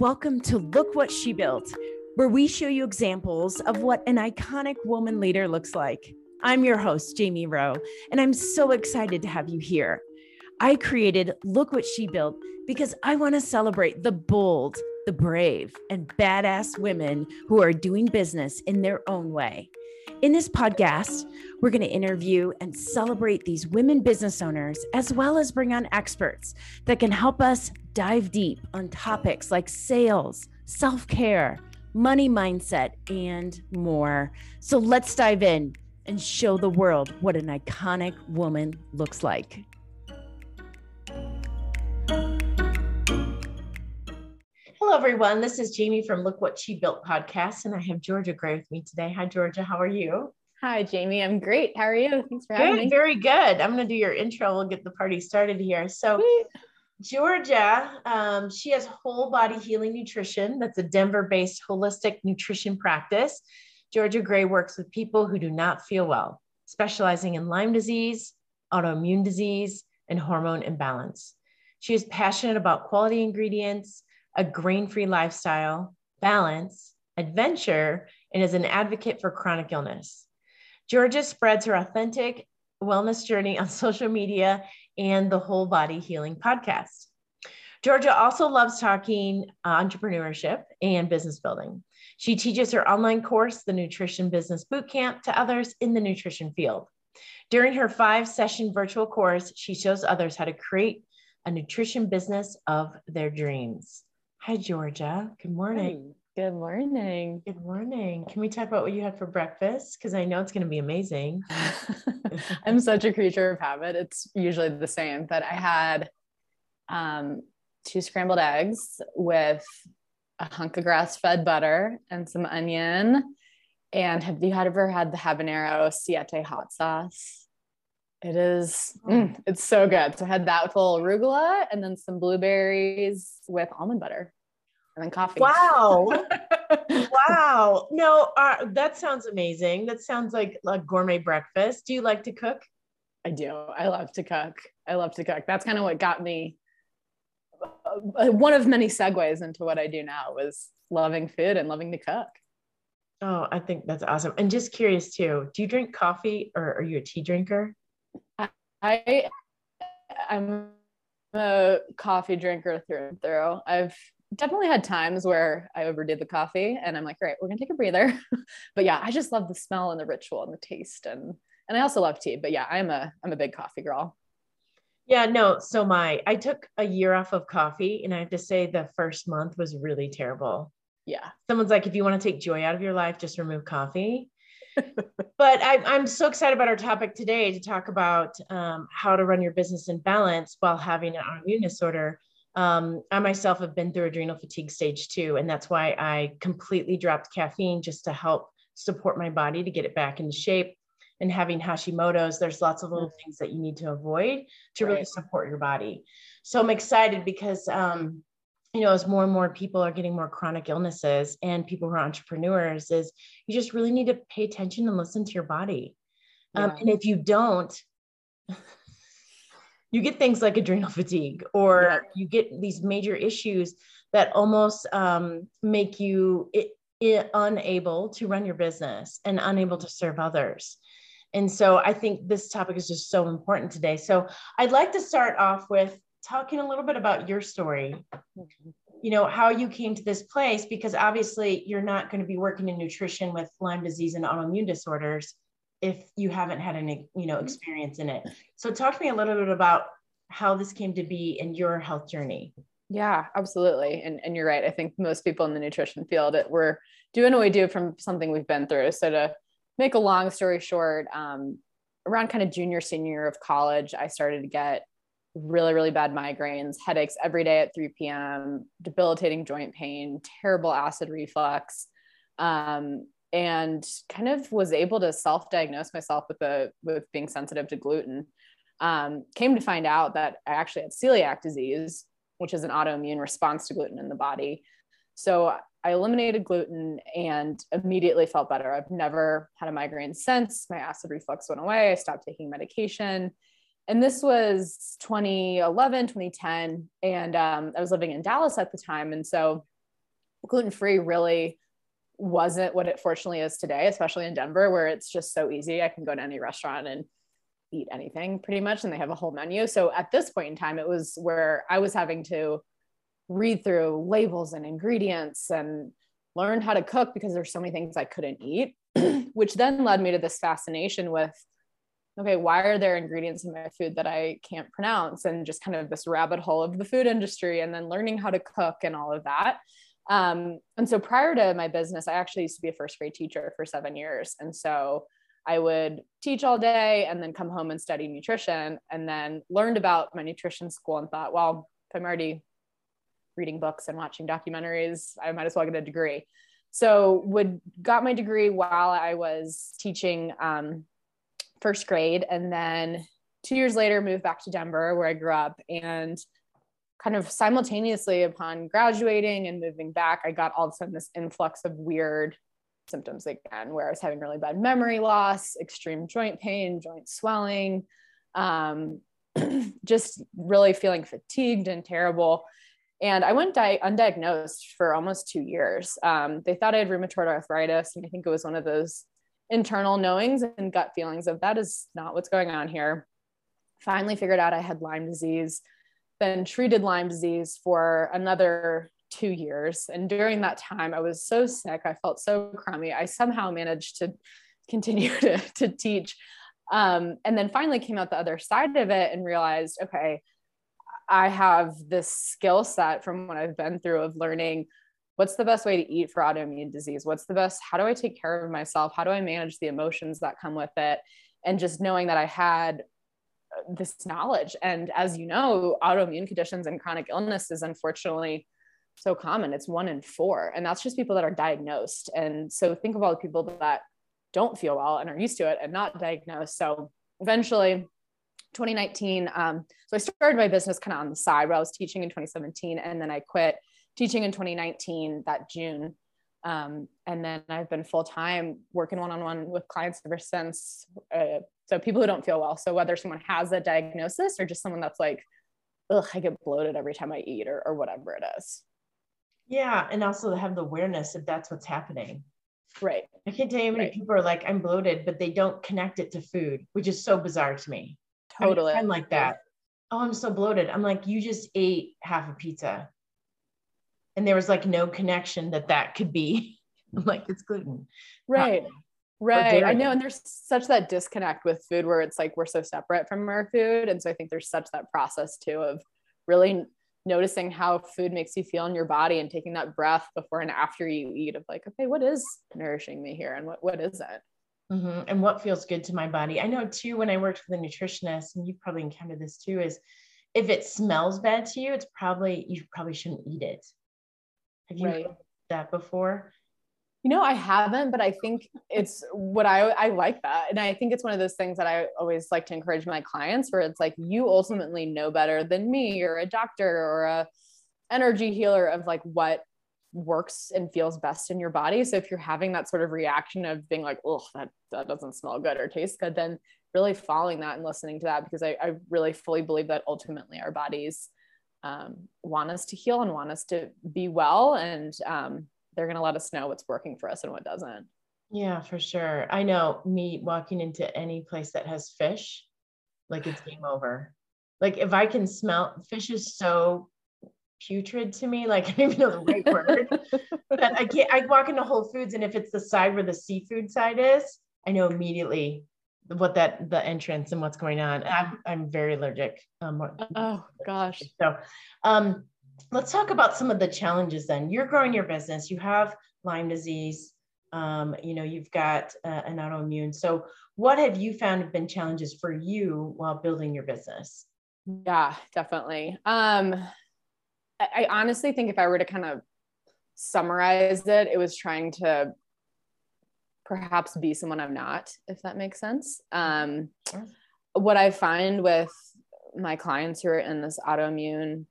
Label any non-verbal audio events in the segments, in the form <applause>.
Welcome to Look What She Built, where we show you examples of what an iconic woman leader looks like. I'm your host, Jamie Rowe, and I'm so excited to have you here. I created Look What She Built because I want to celebrate the bold, the brave, and badass women who are doing business in their own way. In this podcast, we're going to interview and celebrate these women business owners, as well as bring on experts that can help us dive deep on topics like sales, self care, money mindset, and more. So let's dive in and show the world what an iconic woman looks like. Hello, everyone. This is Jamie from Look What She Built podcast, and I have Georgia Gray with me today. Hi, Georgia. How are you? Hi, Jamie. I'm great. How are you? Thanks for good, having me. Very good. I'm going to do your intro. We'll get the party started here. So, Sweet. Georgia, um, she has whole body healing nutrition. That's a Denver based holistic nutrition practice. Georgia Gray works with people who do not feel well, specializing in Lyme disease, autoimmune disease, and hormone imbalance. She is passionate about quality ingredients a grain free lifestyle, balance, adventure, and is an advocate for chronic illness. Georgia spreads her authentic wellness journey on <laughs> social media and the Whole Body Healing podcast. Georgia also loves talking uh, entrepreneurship and business building. She teaches her online course, the Nutrition Business Bootcamp, to others in the nutrition field. During her five session virtual course, she shows others how to create a nutrition business of their dreams. Hi, Georgia. Good morning. Good morning. Good morning. Can we talk about what you had for breakfast? Because I know it's going to be amazing. <laughs> I'm such a creature of habit. It's usually the same, but I had um, two scrambled eggs with a hunk of grass fed butter and some onion. And have you ever had the habanero siete hot sauce? It is, oh. mm, it's so good. So I had that with a little arugula and then some blueberries with almond butter and then coffee. Wow. <laughs> wow. No, uh, that sounds amazing. That sounds like a gourmet breakfast. Do you like to cook? I do. I love to cook. I love to cook. That's kind of what got me. Uh, one of many segues into what I do now was loving food and loving to cook. Oh, I think that's awesome. And just curious too, do you drink coffee or are you a tea drinker? I I'm a coffee drinker through and through. I've definitely had times where I overdid the coffee and I'm like, all right, we're gonna take a breather. <laughs> but yeah, I just love the smell and the ritual and the taste and and I also love tea. But yeah, I'm a I'm a big coffee girl. Yeah, no, so my I took a year off of coffee and I have to say the first month was really terrible. Yeah. Someone's like, if you want to take joy out of your life, just remove coffee <laughs> but I, I'm so excited about our topic today to talk about um, how to run your business in balance while having an autoimmune disorder. Um, I myself have been through adrenal fatigue stage two, and that's why I completely dropped caffeine just to help support my body to get it back into shape. And having Hashimoto's, there's lots of little things that you need to avoid to really support your body. So I'm excited because um, you know, as more and more people are getting more chronic illnesses and people who are entrepreneurs, is you just really need to pay attention and listen to your body. Um, yeah. and if you don't, <laughs> you get things like adrenal fatigue, or yeah. you get these major issues that almost um, make you it, it, unable to run your business and unable to serve others. And so I think this topic is just so important today. So I'd like to start off with talking a little bit about your story you know how you came to this place because obviously you're not going to be working in nutrition with lyme disease and autoimmune disorders if you haven't had any you know experience in it. So talk to me a little bit about how this came to be in your health journey. Yeah absolutely. And, and you're right. I think most people in the nutrition field that we're doing what we do from something we've been through. So to make a long story short um, around kind of junior senior year of college i started to get really, really bad migraines, headaches every day at 3 p.m., debilitating joint pain, terrible acid reflux. Um, and kind of was able to self-diagnose myself with the with being sensitive to gluten. Um, came to find out that I actually had celiac disease, which is an autoimmune response to gluten in the body. So I eliminated gluten and immediately felt better. I've never had a migraine since. My acid reflux went away. I stopped taking medication and this was 2011 2010 and um, i was living in dallas at the time and so gluten free really wasn't what it fortunately is today, especially in Denver, where it's just so easy. I can go to any restaurant and eat anything pretty much, and they have a whole menu. So at this point in time, it was where I was having to read through labels and ingredients and learn how to cook because there's so many things I couldn't eat, <clears throat> which then led me to this fascination with okay, why are there ingredients in my food that I can't pronounce? And just kind of this rabbit hole of the food industry and then learning how to cook and all of that. Um, and so prior to my business, I actually used to be a first grade teacher for seven years. And so I would teach all day and then come home and study nutrition and then learned about my nutrition school and thought, well, if I'm already reading books and watching documentaries, I might as well get a degree. So would got my degree while I was teaching um, first grade and then two years later moved back to Denver where I grew up and kind of simultaneously upon graduating and moving back, I got all of a sudden this influx of weird symptoms again, where I was having really bad memory loss, extreme joint pain, joint swelling, um, <clears throat> just really feeling fatigued and terrible. And I went di- undiagnosed for almost two years. Um, they thought I had rheumatoid arthritis, and I think it was one of those internal knowings and gut feelings of that is not what's going on here. Finally, figured out I had Lyme disease then treated Lyme disease for another two years. And during that time, I was so sick. I felt so crummy. I somehow managed to continue <laughs> to, to teach. Um, and then finally came out the other side of it and realized, okay, I have this skill set from what I've been through of learning what's the best way to eat for autoimmune disease? What's the best? How do I take care of myself? How do I manage the emotions that come with it? And just knowing that I had this knowledge. And as you know, autoimmune conditions and chronic illness is unfortunately so common. It's one in four. And that's just people that are diagnosed. And so think of all the people that don't feel well and are used to it and not diagnosed. So eventually, 2019, um, so I started my business kind of on the side where I was teaching in 2017 and then I quit teaching in 2019 that June. Um, and then I've been full time working one on one with clients ever since. Uh, so people who don't feel well. So whether someone has a diagnosis or just someone that's like, ugh, I get bloated every time I eat or, or whatever it is. Yeah. And also have the awareness if that's what's happening. Right. I can't tell you how many right. people are like, I'm bloated, but they don't connect it to food, which is so bizarre to me. Totally. I'm like that. Oh, I'm so bloated. I'm like, you just ate half a pizza. And there was like no connection that that could be. <laughs> Like, it's gluten. Right. Right. I know. And there's such that disconnect with food where it's like we're so separate from our food. And so I think there's such that process too of really noticing how food makes you feel in your body and taking that breath before and after you eat of like, okay, what is nourishing me here and what, what isn't? Mm-hmm. And what feels good to my body. I know too, when I worked with a nutritionist, and you've probably encountered this too, is if it smells bad to you, it's probably, you probably shouldn't eat it. Have you right. that before? You know, I haven't, but I think it's what I I like that. And I think it's one of those things that I always like to encourage my clients where it's like you ultimately know better than me or a doctor or a energy healer of like what works and feels best in your body. So if you're having that sort of reaction of being like, oh, that, that doesn't smell good or taste good, then really following that and listening to that because I, I really fully believe that ultimately our bodies um, want us to heal and want us to be well. And um, they're going to let us know what's working for us and what doesn't. Yeah, for sure. I know me walking into any place that has fish, like it's game over. Like if I can smell fish is so putrid to me, like <laughs> I don't even know the right word. <laughs> but I can't I walk into Whole Foods and if it's the side where the seafood side is, I know immediately what that the entrance and what's going on. I'm I'm very allergic. Um, oh gosh. So um let's talk about some of the challenges then. You're growing your business, you have Lyme disease, um, you know, you've got uh, an autoimmune. So, what have you found have been challenges for you while building your business? Yeah, definitely. Um, I, I honestly think if I were to kind of summarize it, it was trying to perhaps be someone I'm not, if that makes sense. Um, what I find with my clients who are in this autoimmune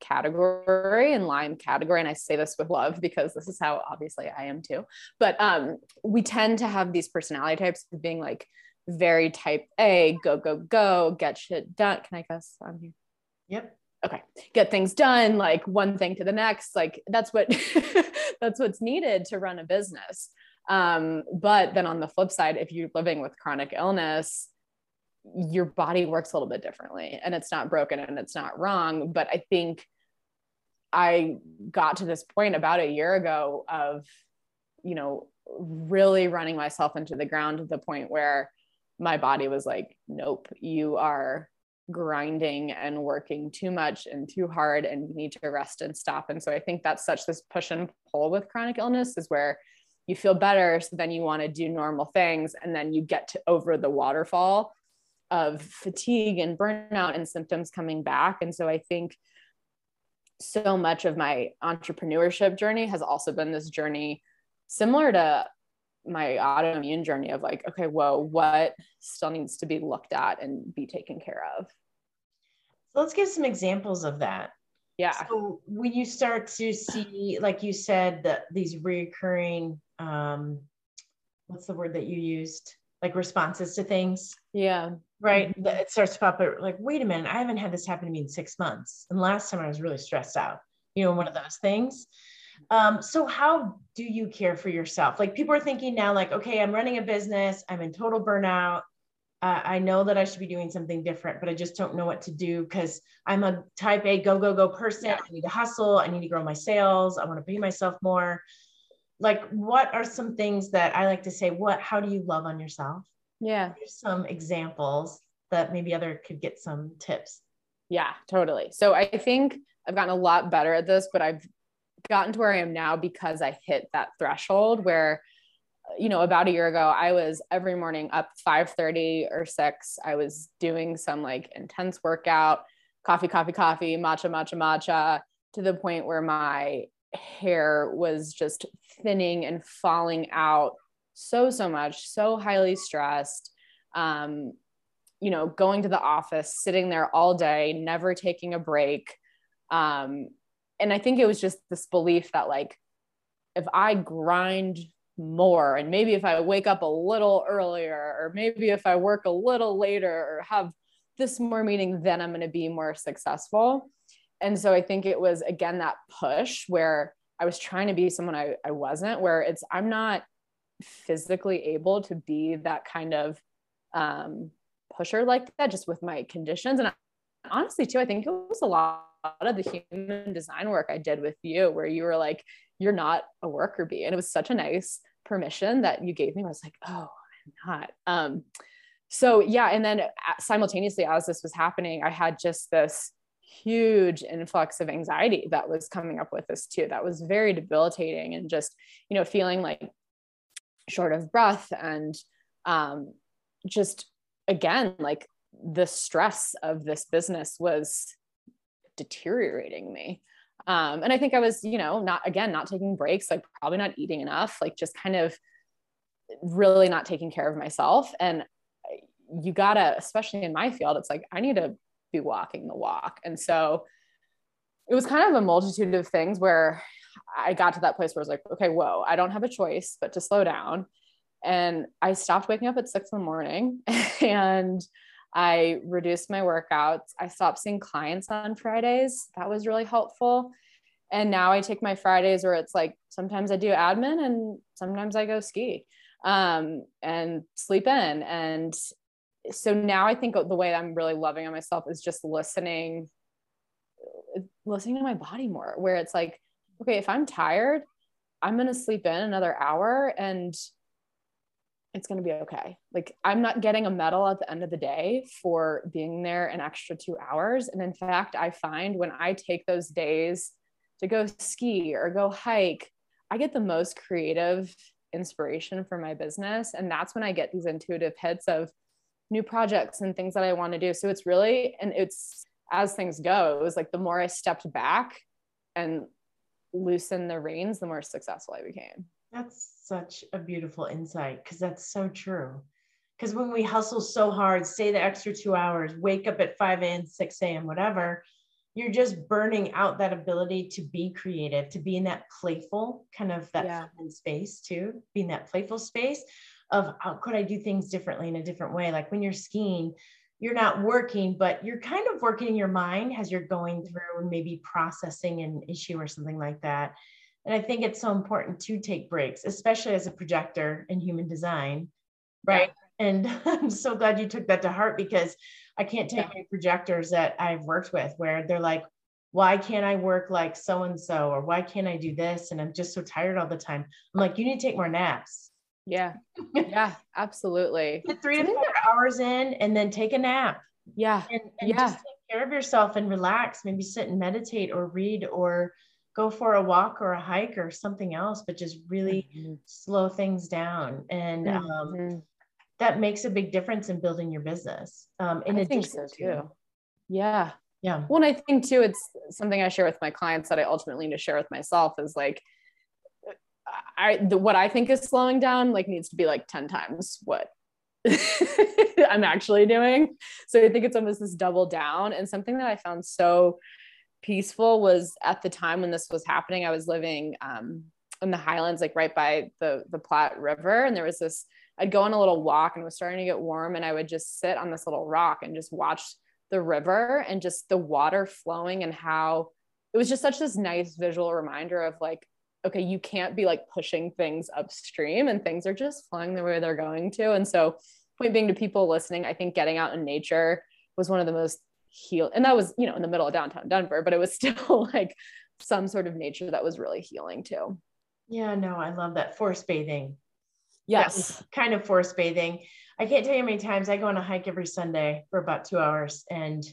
category and Lyme category and i say this with love because this is how obviously i am too but um we tend to have these personality types of being like very type a go go go get shit done. Can i guess on here? Yep. Okay. Get things done like one thing to the next like that's what <laughs> that's what's needed to run a business. Um, but then on the flip side, if you're living with chronic illness, your body works a little bit differently and it's not broken and it's not wrong. But I think I got to this point about a year ago of, you know, really running myself into the ground to the point where my body was like, nope, you are grinding and working too much and too hard and you need to rest and stop. And so I think that's such this push and pull with chronic illness is where you feel better. So then you want to do normal things and then you get to over the waterfall of fatigue and burnout and symptoms coming back. And so I think so much of my entrepreneurship journey has also been this journey similar to my autoimmune journey of like, okay, whoa, what still needs to be looked at and be taken care of? So let's give some examples of that. Yeah. So when you start to see, like you said, that these recurring, um, what's the word that you used? Like responses to things. Yeah. Right. Mm-hmm. It starts to pop up like, wait a minute, I haven't had this happen to me in six months. And last time I was really stressed out, you know, one of those things. Um, so how do you care for yourself? Like people are thinking now, like, okay, I'm running a business, I'm in total burnout. Uh, I know that I should be doing something different, but I just don't know what to do because I'm a type A go, go, go person. I need to hustle. I need to grow my sales. I want to pay myself more. Like, what are some things that I like to say? What, how do you love on yourself? Yeah. Here's some examples that maybe other could get some tips. Yeah, totally. So I think I've gotten a lot better at this, but I've gotten to where I am now because I hit that threshold where you know about a year ago I was every morning up 5:30 or 6 I was doing some like intense workout coffee coffee coffee matcha matcha matcha to the point where my hair was just thinning and falling out so so much so highly stressed um you know going to the office sitting there all day never taking a break um and I think it was just this belief that like if I grind more and maybe if I wake up a little earlier or maybe if I work a little later or have this more meeting, then I'm going to be more successful. And so I think it was again that push where I was trying to be someone I, I wasn't, where it's I'm not physically able to be that kind of um, pusher like that just with my conditions. And honestly, too, I think it was a lot of the human design work I did with you, where you were like, you're not a worker bee. And it was such a nice permission that you gave me. I was like, oh, I'm not. Um, so yeah. And then simultaneously, as this was happening, I had just this huge influx of anxiety that was coming up with this too. That was very debilitating and just, you know, feeling like short of breath and um, just again, like the stress of this business was deteriorating me. Um, and I think I was, you know, not again, not taking breaks, like probably not eating enough, like just kind of really not taking care of myself. And you gotta, especially in my field, it's like I need to be walking the walk. And so it was kind of a multitude of things where I got to that place where I was like, okay, whoa, I don't have a choice but to slow down. And I stopped waking up at six in the morning <laughs> and I reduced my workouts. I stopped seeing clients on Fridays. That was really helpful. And now I take my Fridays where it's like sometimes I do admin and sometimes I go ski um, and sleep in. And so now I think the way I'm really loving on myself is just listening, listening to my body more, where it's like, okay, if I'm tired, I'm going to sleep in another hour and it's going to be okay. Like, I'm not getting a medal at the end of the day for being there an extra two hours. And in fact, I find when I take those days to go ski or go hike, I get the most creative inspiration for my business. And that's when I get these intuitive hits of new projects and things that I want to do. So it's really, and it's as things go, it was like the more I stepped back and loosened the reins, the more successful I became. That's such a beautiful insight because that's so true. Because when we hustle so hard, stay the extra two hours, wake up at 5 a.m., 6 a.m., whatever, you're just burning out that ability to be creative, to be in that playful kind of that yeah. space too, being that playful space of how could I do things differently in a different way? Like when you're skiing, you're not working, but you're kind of working in your mind as you're going mm-hmm. through and maybe processing an issue or something like that And I think it's so important to take breaks, especially as a projector in human design. Right. Yeah. And <laughs> I'm so glad you took that to heart because I can't take you many projectors that I've worked with where they're like, why can't I work like so and so? Or why can't I do this? And I'm just so tired all the time. I'm like, you need to take more naps. Yeah. <laughs> Yeah, absolutely. Get three to four hours in and then take a nap. Yeah. And, and yeah. just take care of yourself and relax. Maybe sit and meditate or read or go for a walk or a hike or something else, but just really mm-hmm. slow things down. And mm-hmm. um, that makes a big difference in building your business. Um, in I addition so to, too. Yeah. Yeah. Well, I think too, it's something I share with my clients that I ultimately need to share with myself is like, I, the, what I think is slowing down, like needs to be like 10 times what <laughs> I'm actually doing. So I think it's almost this double down. And something that I found so peaceful was at the time when this was happening, I was living um, in the Highlands, like right by the, the Platte River. And there was this, I'd go on a little walk and it was starting to get warm. And I would just sit on this little rock and just watch the river and just the water flowing and how it was just such this nice visual reminder of like, okay, you can't be like pushing things upstream and things are just flying the way they're going to. And so, point being to people listening, I think getting out in nature was one of the most heal and that was, you know, in the middle of downtown Denver, but it was <laughs> still like some sort of nature that was really healing too. Yeah, no, I love that forest bathing. Yes. Kind of forest bathing. I can't tell you how many times I go on a hike every Sunday for about two hours and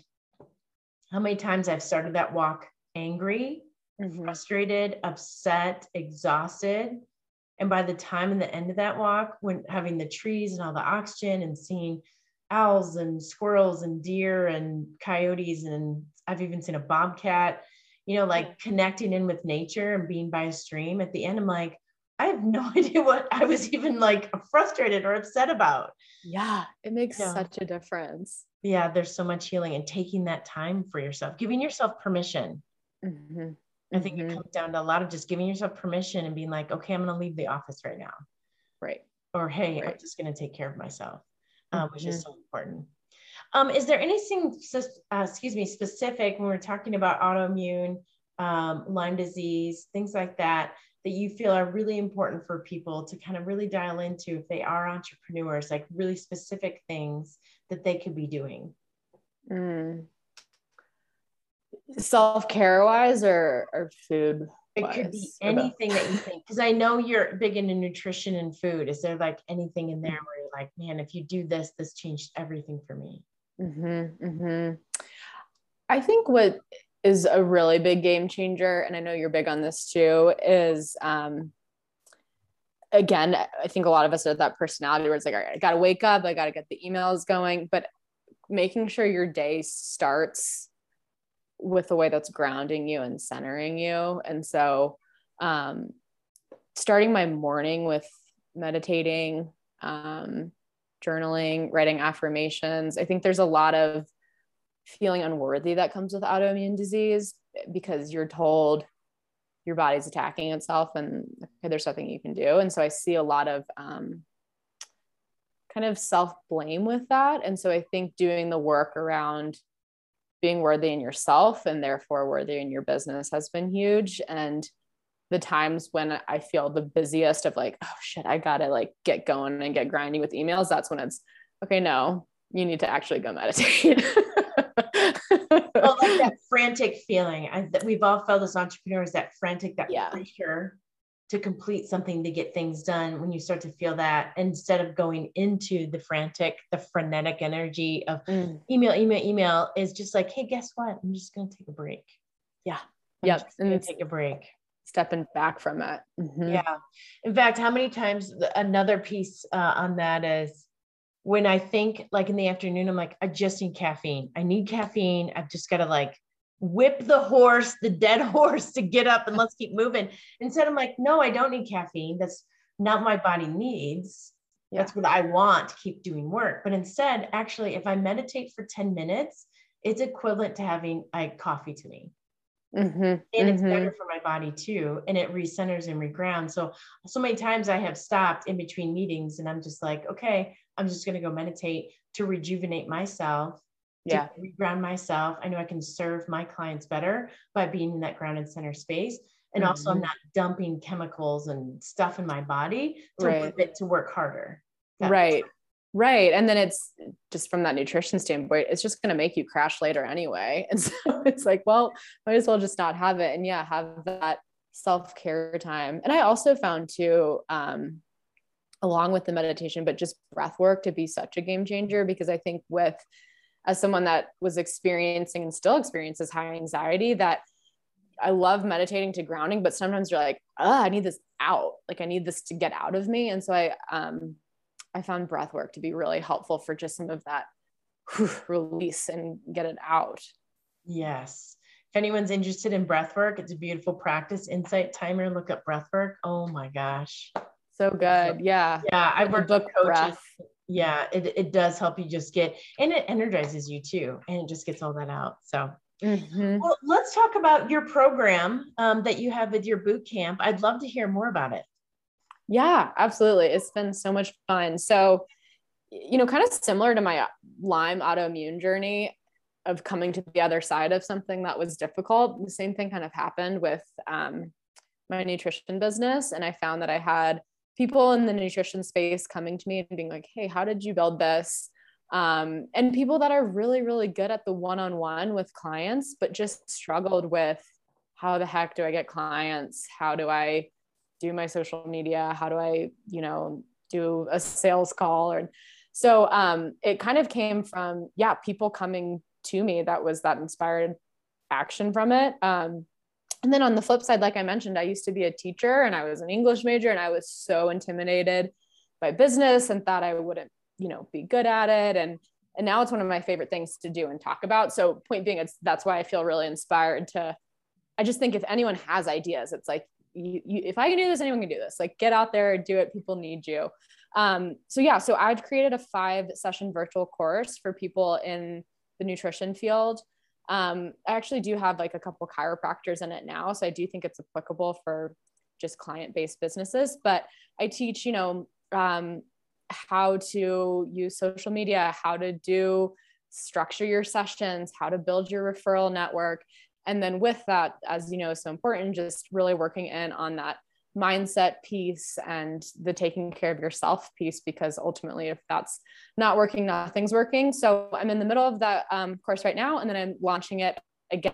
how many times I've started that walk angry, mm-hmm. frustrated, upset, exhausted. And by the time in the end of that walk, when having the trees and all the oxygen and seeing owls and squirrels and deer and coyotes, and I've even seen a bobcat, you know, like connecting in with nature and being by a stream at the end, I'm like, I have no <laughs> idea what I was even like frustrated or upset about. Yeah, it makes such a difference. Yeah, there's so much healing and taking that time for yourself, giving yourself permission. Mm-hmm. I think mm-hmm. it comes down to a lot of just giving yourself permission and being like, okay, I'm going to leave the office right now. Right. Or, hey, right. I'm just going to take care of myself, mm-hmm. which is mm-hmm. so important. Um, is there anything, uh, excuse me, specific when we're talking about autoimmune, um, Lyme disease, things like that, that you feel are really important for people to kind of really dial into if they are entrepreneurs, like really specific things that they could be doing? Mm. Self care wise or, or food? It could be anything that you think, because I know you're big into nutrition and food. Is there like anything in there where you're like, man, if you do this, this changed everything for me? Mm-hmm, mm-hmm. I think what is a really big game changer, and I know you're big on this too, is um, again, I think a lot of us are that personality where it's like, all right, I got to wake up, I got to get the emails going, but making sure your day starts with a way that's grounding you and centering you. And so, um, starting my morning with meditating, um, journaling, writing affirmations, I think there's a lot of feeling unworthy that comes with autoimmune disease because you're told your body's attacking itself and okay, there's nothing you can do. And so I see a lot of um, kind of self blame with that. And so I think doing the work around being worthy in yourself and therefore worthy in your business has been huge. And the times when I feel the busiest of like, oh shit, I gotta like get going and get grinding with emails, that's when it's okay, no, you need to actually go <laughs> meditate. well, like that frantic feeling. I, that we've all felt as entrepreneurs that frantic, that yeah. pressure to complete something to get things done. When you start to feel that, instead of going into the frantic, the frenetic energy of mm. email, email, email, is just like, hey, guess what? I'm just going to take a break. Yeah. I'm yep. And take a break. Stepping back from it. Mm-hmm. Yeah. In fact, how many times another piece uh, on that is when I think like in the afternoon, I'm like, I just need caffeine. I need caffeine. I've just got to like whip the horse, the dead <laughs> horse to get up and let's keep moving. Instead, I'm like, no, I don't need caffeine. That's not my body needs. Yeah. That's what I want to keep doing work. But instead, actually, if I meditate for 10 minutes, it's equivalent to having a coffee to me. Mm-hmm, and mm-hmm. it's better for my body too. And it recenters and regrounds. So, so many times I have stopped in between meetings and I'm just like, okay, I'm just going to go meditate to rejuvenate myself, yeah. to reground myself. I know I can serve my clients better by being in that grounded center space. And mm-hmm. also I'm not dumping chemicals and stuff in my body to right. it to work harder. right. Right. And then it's just from that nutrition standpoint, it's just going to make you crash later anyway. <laughs> And so it's like, well, might as well just not have it. And yeah, have that self care time. And I also found too, um, along with the meditation, but just breath work to be such a game changer because I think with, as someone that was experiencing and still experiences high anxiety, that I love meditating to grounding, but sometimes you're like, oh, I need this out. Like I need this to get out of me. And so I, um, I found breath work to be really helpful for just some of that whew, release and get it out. Yes. If anyone's interested in breath work, it's a beautiful practice. Insight timer, look up breath work. Oh my gosh. So good. Yeah. Yeah. I've worked with coaches. Breath. Yeah, it, it does help you just get, and it energizes you too. And it just gets all that out. So Mm-hmm. Well, let's talk about your program um, that you have with your boot camp. I'd love to hear more about it. Yeah, absolutely. It's been so much fun. So, you know, kind of similar to my Lyme autoimmune journey of coming to the other side of something that was difficult, the same thing kind of happened with um, my nutrition business. And I found that I had people in the nutrition space coming to me and being like, hey, how did you build this? Um, and people that are really, really good at the one on one with clients, but just struggled with how the heck do I get clients? How do I do my social media how do i you know do a sales call or so um, it kind of came from yeah people coming to me that was that inspired action from it um, and then on the flip side like i mentioned i used to be a teacher and i was an english major and i was so intimidated by business and thought i wouldn't you know be good at it and and now it's one of my favorite things to do and talk about so point being it's that's why i feel really inspired to i just think if anyone has ideas it's like you, you, if I can do this, anyone can do this. Like get out there, do it. People need you. Um, so yeah, so I've created a five session virtual course for people in the nutrition field. Um, I actually do have like a couple chiropractors in it now, so I do think it's applicable for just client-based businesses. But I teach, you know, um, how to use social media, how to do structure your sessions, how to build your referral network, and then with that as you know so important just really working in on that mindset piece and the taking care of yourself piece because ultimately if that's not working nothing's working so i'm in the middle of that um, course right now and then i'm launching it again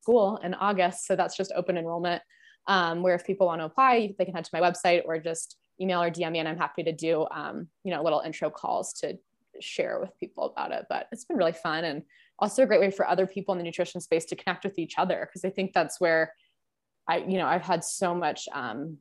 school in august so that's just open enrollment um, where if people want to apply they can head to my website or just email or dm me and i'm happy to do um, you know little intro calls to share with people about it. But it's been really fun and also a great way for other people in the nutrition space to connect with each other because I think that's where I, you know, I've had so much um,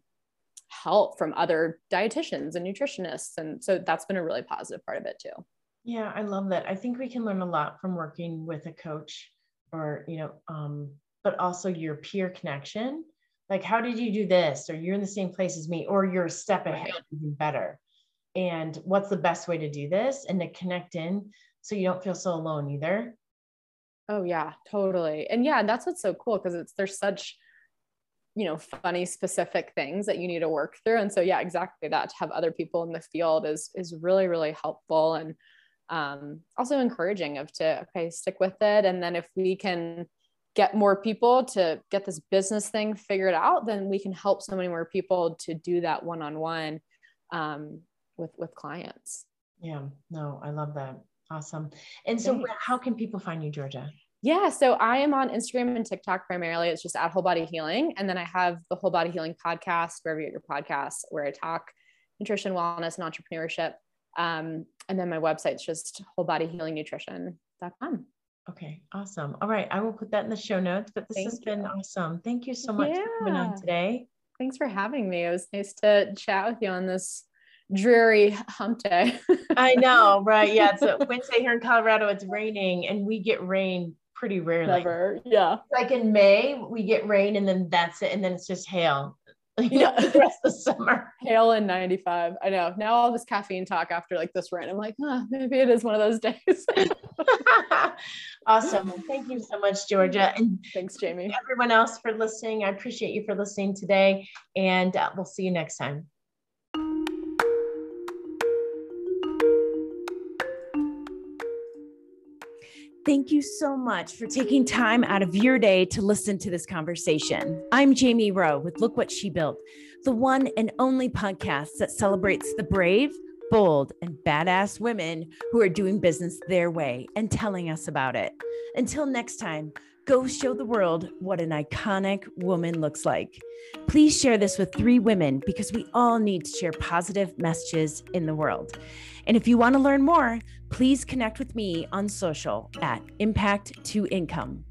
help from other dietitians and nutritionists, and so that's been a really positive part of it too. Yeah, I love that. I think we can learn a lot from working with a coach, or you know, um, but also your peer connection. Like, how did you do this? Or you're in the same place as me, or you're a step ahead, even better and what's the best way to do this and to connect in so you don't feel so alone either oh yeah totally. And yeah that's what's so cool because it's there's such you know funny specific things that you need to work through. And so yeah exactly that to have other people in the field is is really really helpful and um, also encouraging of to okay stick with it. And then if we can get more people to get this business thing figured out then we can help so many more people to do that one-on-one um, with with clients. Yeah no i love that awesome. And so Thanks. how can people find you georgia? Yeah so i am on instagram and tiktok primarily. It's just at whole body healing. And then i have the whole body healing podcast wherever you get your podcasts where i talk nutrition wellness and entrepreneurship. Um, and then my website's just wholebodyhealingnutrition.com okay awesome. All right i will put that in the show notes but this Thank has you. been awesome. Thank you so much yeah. for coming on today. Thanks for having me. It was nice to chat with you on this dreary hump day. <laughs> I know, right? Yeah, a <laughs> Wednesday here in Colorado. It's raining, and we get rain pretty rarely. Never, yeah. Like in May, we get rain, and then that's it, and then it's just hail. <laughs> You know, yeah, the rest of the summer. <laughs> Hail in 95. I know. Now all this caffeine talk after like this rain, I'm like, oh, maybe it is one of those days. awesome. Thank you so much, Georgia. And thanks, Jamie. Everyone else for listening. I appreciate you for listening today, and uh, we'll see you next time. Thank you so much for taking time out of your day to listen to this conversation. I'm Jamie Rowe with Look What She Built, the one and only podcast that celebrates the brave, bold, and badass women who are doing business their way and telling us about it. Until next time, go show the world what an iconic woman looks like. Please share this with three women because we all need to share positive messages in the world. And if you want to learn more, please connect with me on social at Impact to Income.